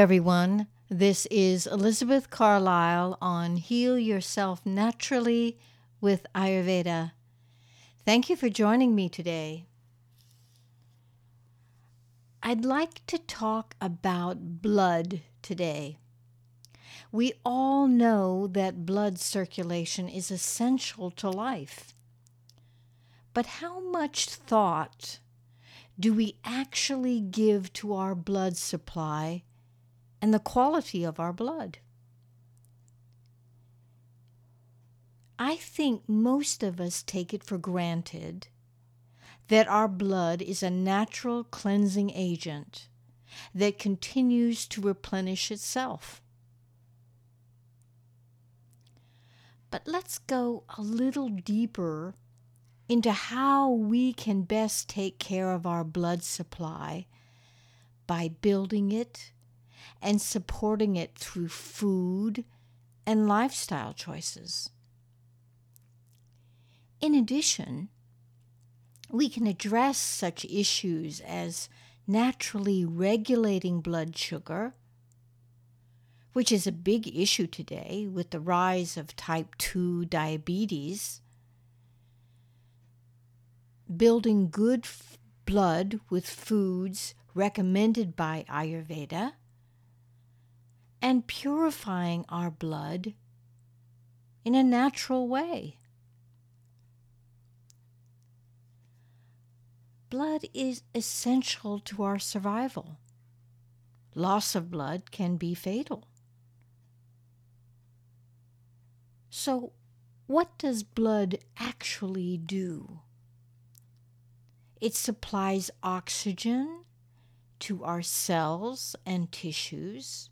everyone. This is Elizabeth Carlisle on Heal Yourself Naturally with Ayurveda. Thank you for joining me today. I'd like to talk about blood today. We all know that blood circulation is essential to life. But how much thought do we actually give to our blood supply and the quality of our blood? I think most of us take it for granted that our blood is a natural cleansing agent that continues to replenish itself. But let's go a little deeper into how we can best take care of our blood supply by building it and supporting it through food and lifestyle choices. In addition, we can address such issues as naturally regulating blood sugar, which is a big issue today with the rise of type 2 diabetes building good f- blood with foods recommended by Ayurveda, and purifying our blood in a natural way. Blood is essential to our survival. Loss of blood can be fatal. So, what does blood actually do? It supplies oxygen to our cells and tissues.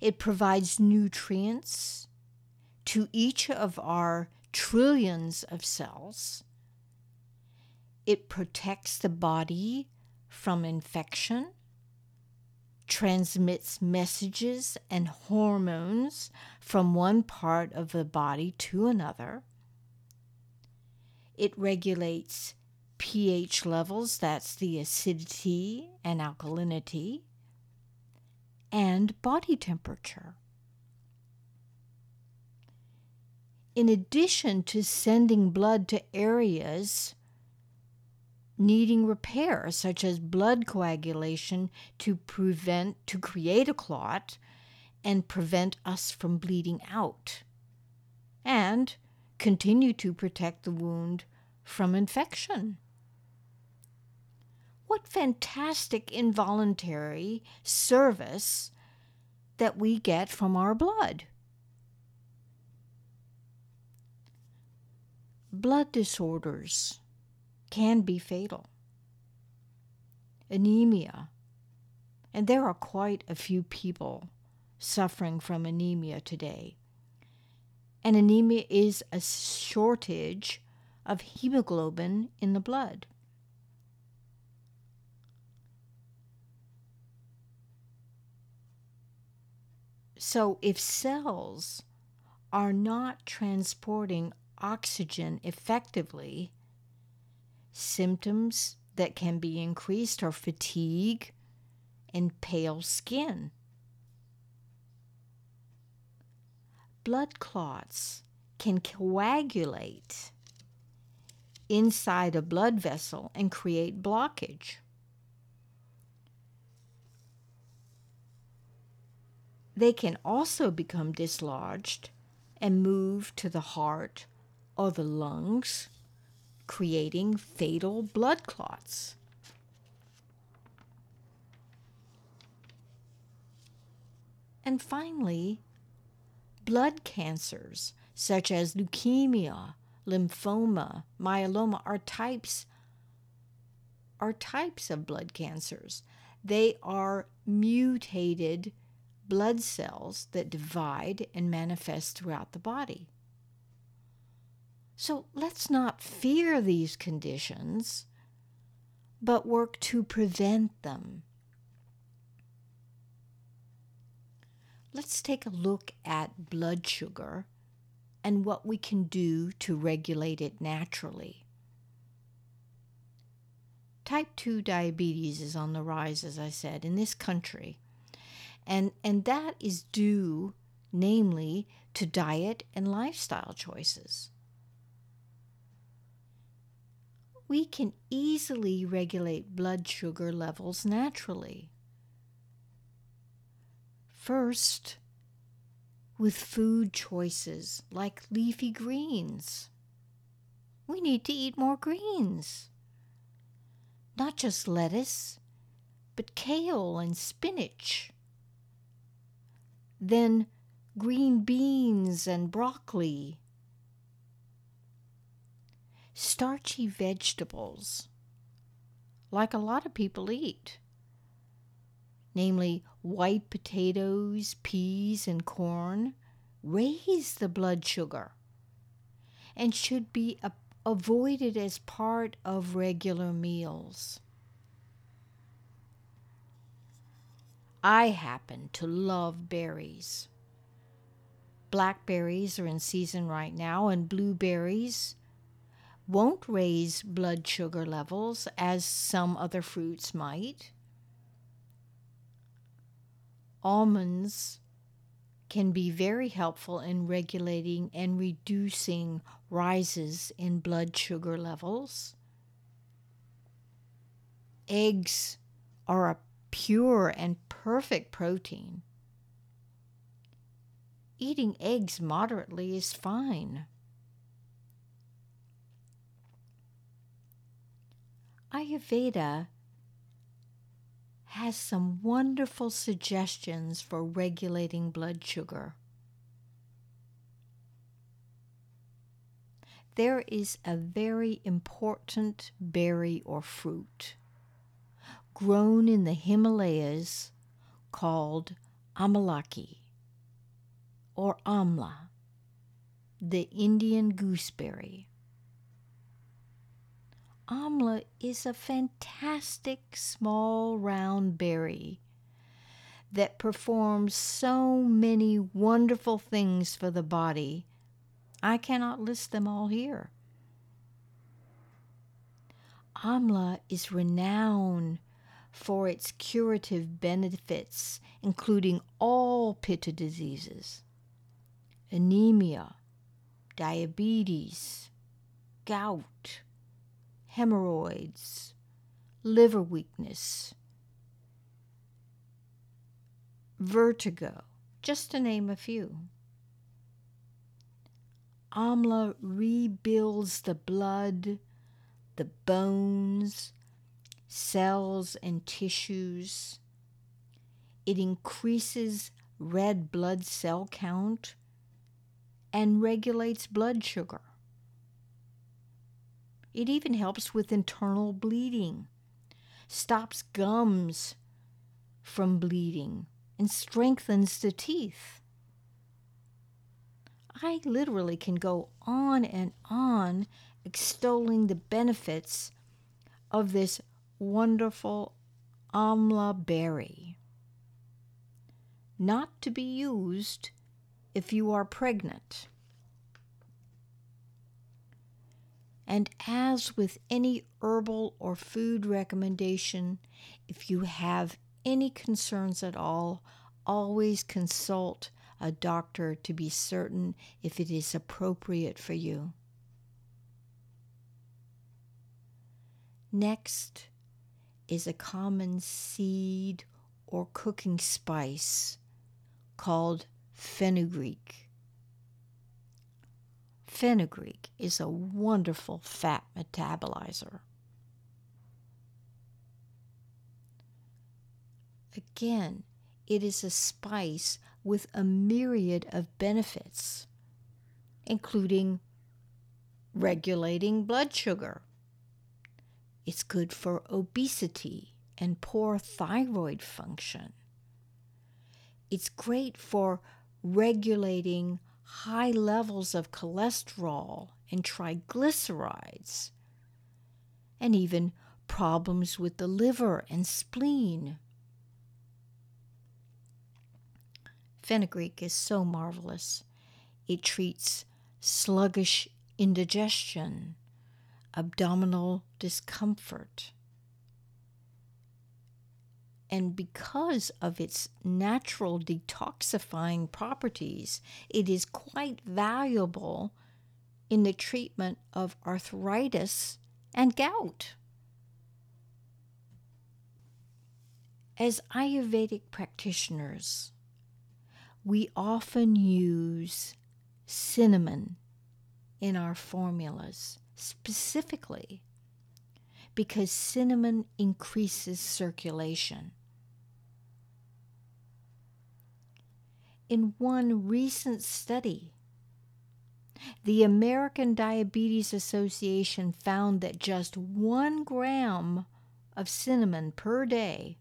It provides nutrients to each of our trillions of cells. It protects the body from infection, transmits messages and hormones from one part of the body to another. It regulates pH levels, that's the acidity and alkalinity, and body temperature. In addition to sending blood to areas needing repair, such as blood coagulation to prevent, to create a clot and prevent us from bleeding out, and continue to protect the wound from infection. What fantastic involuntary service that we get from our blood. Blood disorders can be fatal. Anemia, and there are quite a few people suffering from anemia today. And anemia is a shortage of hemoglobin in the blood. So, if cells are not transporting oxygen effectively, symptoms that can be increased are fatigue and pale skin. Blood clots can coagulate inside a blood vessel and create blockage. They can also become dislodged and move to the heart or the lungs, creating fatal blood clots. And finally, blood cancers such as leukemia, lymphoma, myeloma are types are types of blood cancers. They are mutated blood cells that divide and manifest throughout the body. So let's not fear these conditions, but work to prevent them. Let's take a look at blood sugar and what we can do to regulate it naturally. Type 2 diabetes is on the rise, as I said, in this country And, and that is due, namely, to diet and lifestyle choices. We can easily regulate blood sugar levels naturally. First, with food choices like leafy greens. We need to eat more greens. Not just lettuce, but kale and spinach. Then green beans and broccoli. Starchy vegetables, like a lot of people eat, namely white potatoes, peas, and corn, raise the blood sugar and should be avoided as part of regular meals. I happen to love berries. Blackberries are in season right now, and blueberries won't raise blood sugar levels as some other fruits might. Almonds can be very helpful in regulating and reducing rises in blood sugar levels. Eggs are a pure and perfect protein. Eating eggs moderately is fine. Ayurveda has some wonderful suggestions for regulating blood sugar. There is a very important berry or fruit grown in the Himalayas called amalaki or amla, the Indian gooseberry. Amla is a fantastic small round berry that performs so many wonderful things for the body. I cannot list them all here. Amla is renowned for its curative benefits, including all pitta diseases, anemia, diabetes, gout, hemorrhoids, liver weakness, vertigo, just to name a few. Amla rebuilds the blood, the bones, cells, and tissues. It increases red blood cell count and regulates blood sugar. It even helps with internal bleeding, stops gums from bleeding, and strengthens the teeth. I literally can go on and on extolling the benefits of this wonderful amla berry. Not to be used if you are pregnant. And as with any herbal or food recommendation, if you have any concerns at all, always consult a doctor to be certain if it is appropriate for you. Next is a common seed or cooking spice called fenugreek. Fenugreek is a wonderful fat metabolizer. Again, it is a spice with a myriad of benefits, including regulating blood sugar. It's good for obesity and poor thyroid function. It's great for regulating high levels of cholesterol and triglycerides, and even problems with the liver and spleen. Fenugreek is so marvelous. It treats sluggish indigestion, abdominal discomfort. And because of its natural detoxifying properties, it is quite valuable in the treatment of arthritis and gout. As Ayurvedic practitioners, we often use cinnamon in our formulas specifically because cinnamon increases circulation. In one recent study, the American Diabetes Association found that just one gram of cinnamon per day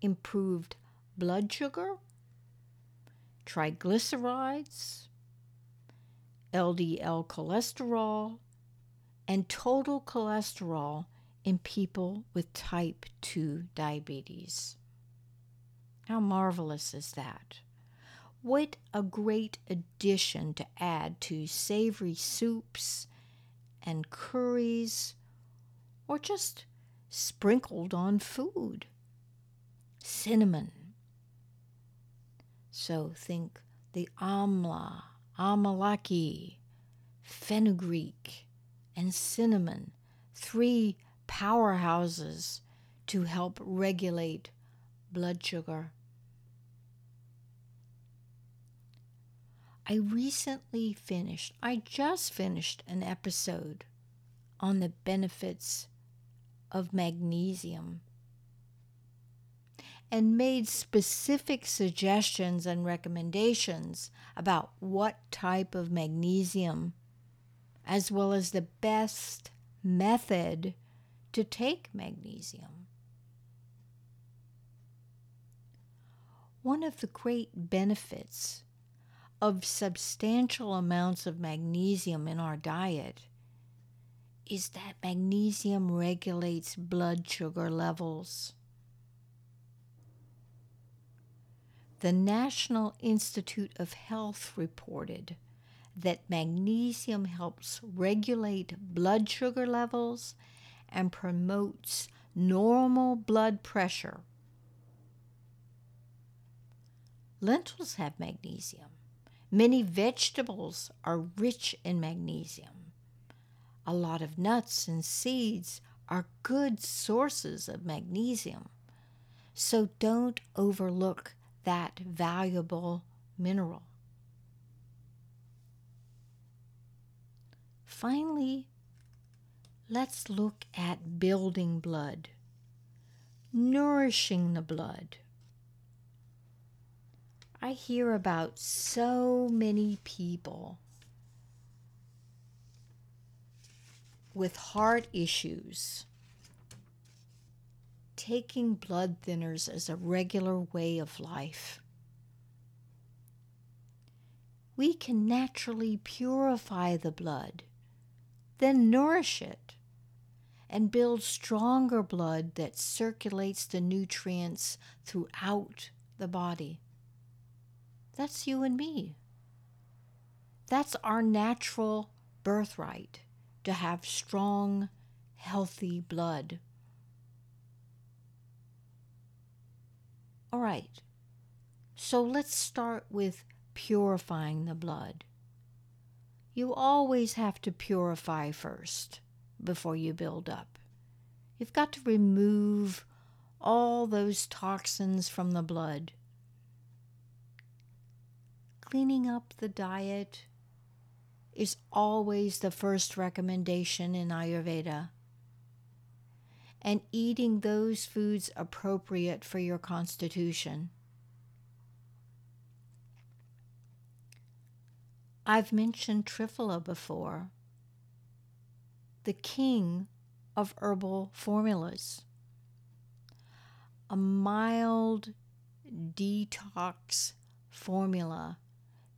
improved blood sugar, triglycerides, LDL cholesterol, and total cholesterol in people with type 2 diabetes. How marvelous is that? What a great addition to add to savory soups and curries, or just sprinkled on food. Cinnamon. So think the amla, amalaki, fenugreek, and cinnamon, three powerhouses to help regulate blood sugar. I recently finished, I just finished an episode on the benefits of magnesium and made specific suggestions and recommendations about what type of magnesium, as well as the best method to take magnesium. One of the great benefits of substantial amounts of magnesium in our diet is that magnesium regulates blood sugar levels. The National Institute of Health reported that magnesium helps regulate blood sugar levels and promotes normal blood pressure. Lentils have magnesium. Many vegetables are rich in magnesium. A lot of nuts and seeds are good sources of magnesium. So don't overlook that valuable mineral. Finally, let's look at building blood, nourishing the blood. I hear about so many people with heart issues taking blood thinners as a regular way of life. We can naturally purify the blood, then nourish it, and build stronger blood that circulates the nutrients throughout the body. That's you and me. That's our natural birthright to have strong, healthy blood. All right, so let's start with purifying the blood. You always have to purify first before you build up. You've got to remove all those toxins from the blood. Cleaning up the diet is always the first recommendation in Ayurveda and eating those foods appropriate for your constitution. I've mentioned Triphala before, the king of herbal formulas. A mild detox formula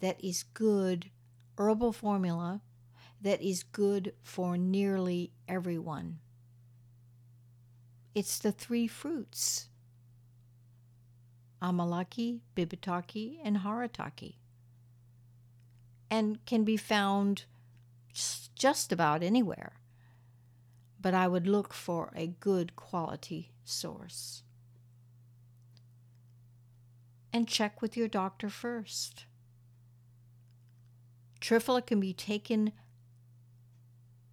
that is good, herbal formula that is good for nearly everyone. It's the three fruits Amalaki, Bibitaki, and Haritaki, and can be found just about anywhere. But I would look for a good quality source. and check with your doctor first. Triphala can be taken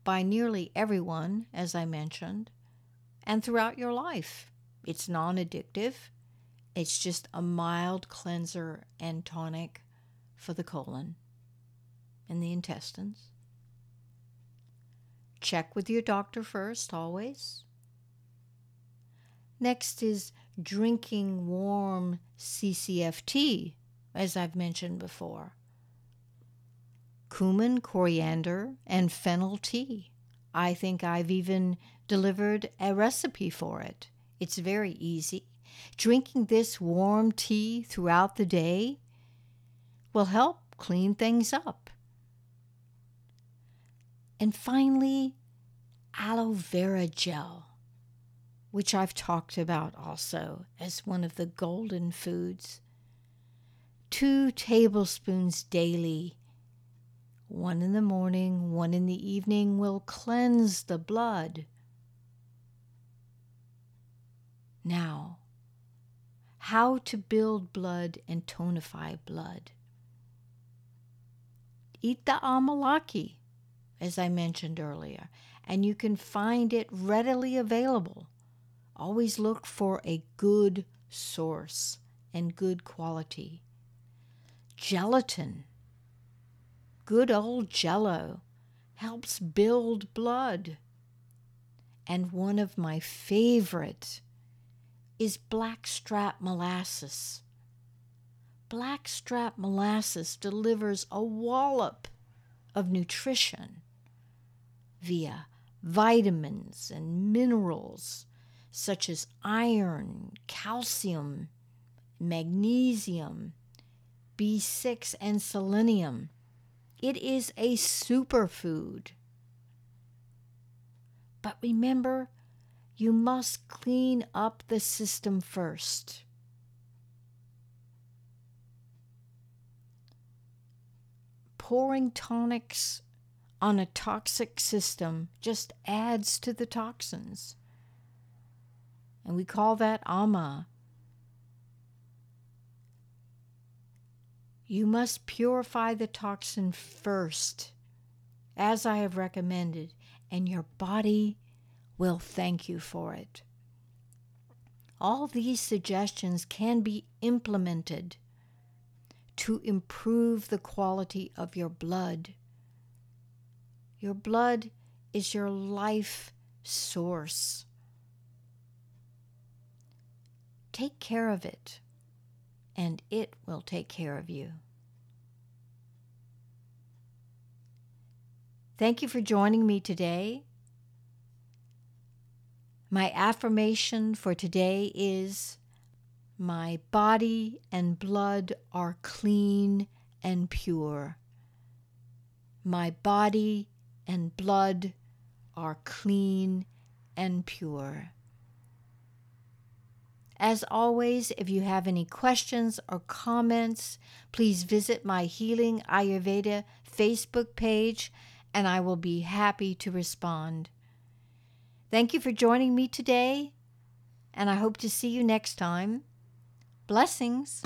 by nearly everyone, as I mentioned, and throughout your life. It's non addictive, it's just a mild cleanser and tonic for the colon and the intestines. Check with your doctor first, always. Next is drinking warm CCFT, as I've mentioned before. Cumin, coriander, and fennel tea. I think I've even delivered a recipe for it. It's very easy. Drinking this warm tea throughout the day will help clean things up. And finally, aloe vera gel, which I've talked about also as one of the golden foods. Two tablespoons daily, one in the morning, one in the evening, will cleanse the blood. Now, how to build blood and tonify blood. Eat the amalaki, as I mentioned earlier, and you can find it readily available. Always look for a good source and good quality. Gelatin, good old jello, helps build blood. And one of my favorite is blackstrap molasses. Blackstrap molasses delivers a wallop of nutrition via vitamins and minerals such as iron, calcium, magnesium, B6, and selenium. It is a superfood. But remember, you must clean up the system first. Pouring tonics on a toxic system just adds to the toxins. And we call that ama. You must purify the toxin first, as I have recommended, and your body will thank you for it. All these suggestions can be implemented to improve the quality of your blood. Your blood is your life source. Take care of it, and it will take care of you. Thank you for joining me today my affirmation for today is My body and blood are clean and pure. My body and blood are clean and pure. As always, if you have any questions or comments, please visit my Healing Ayurveda Facebook page and I will be happy to respond. Thank you for joining me today, and I hope to see you next time. Blessings.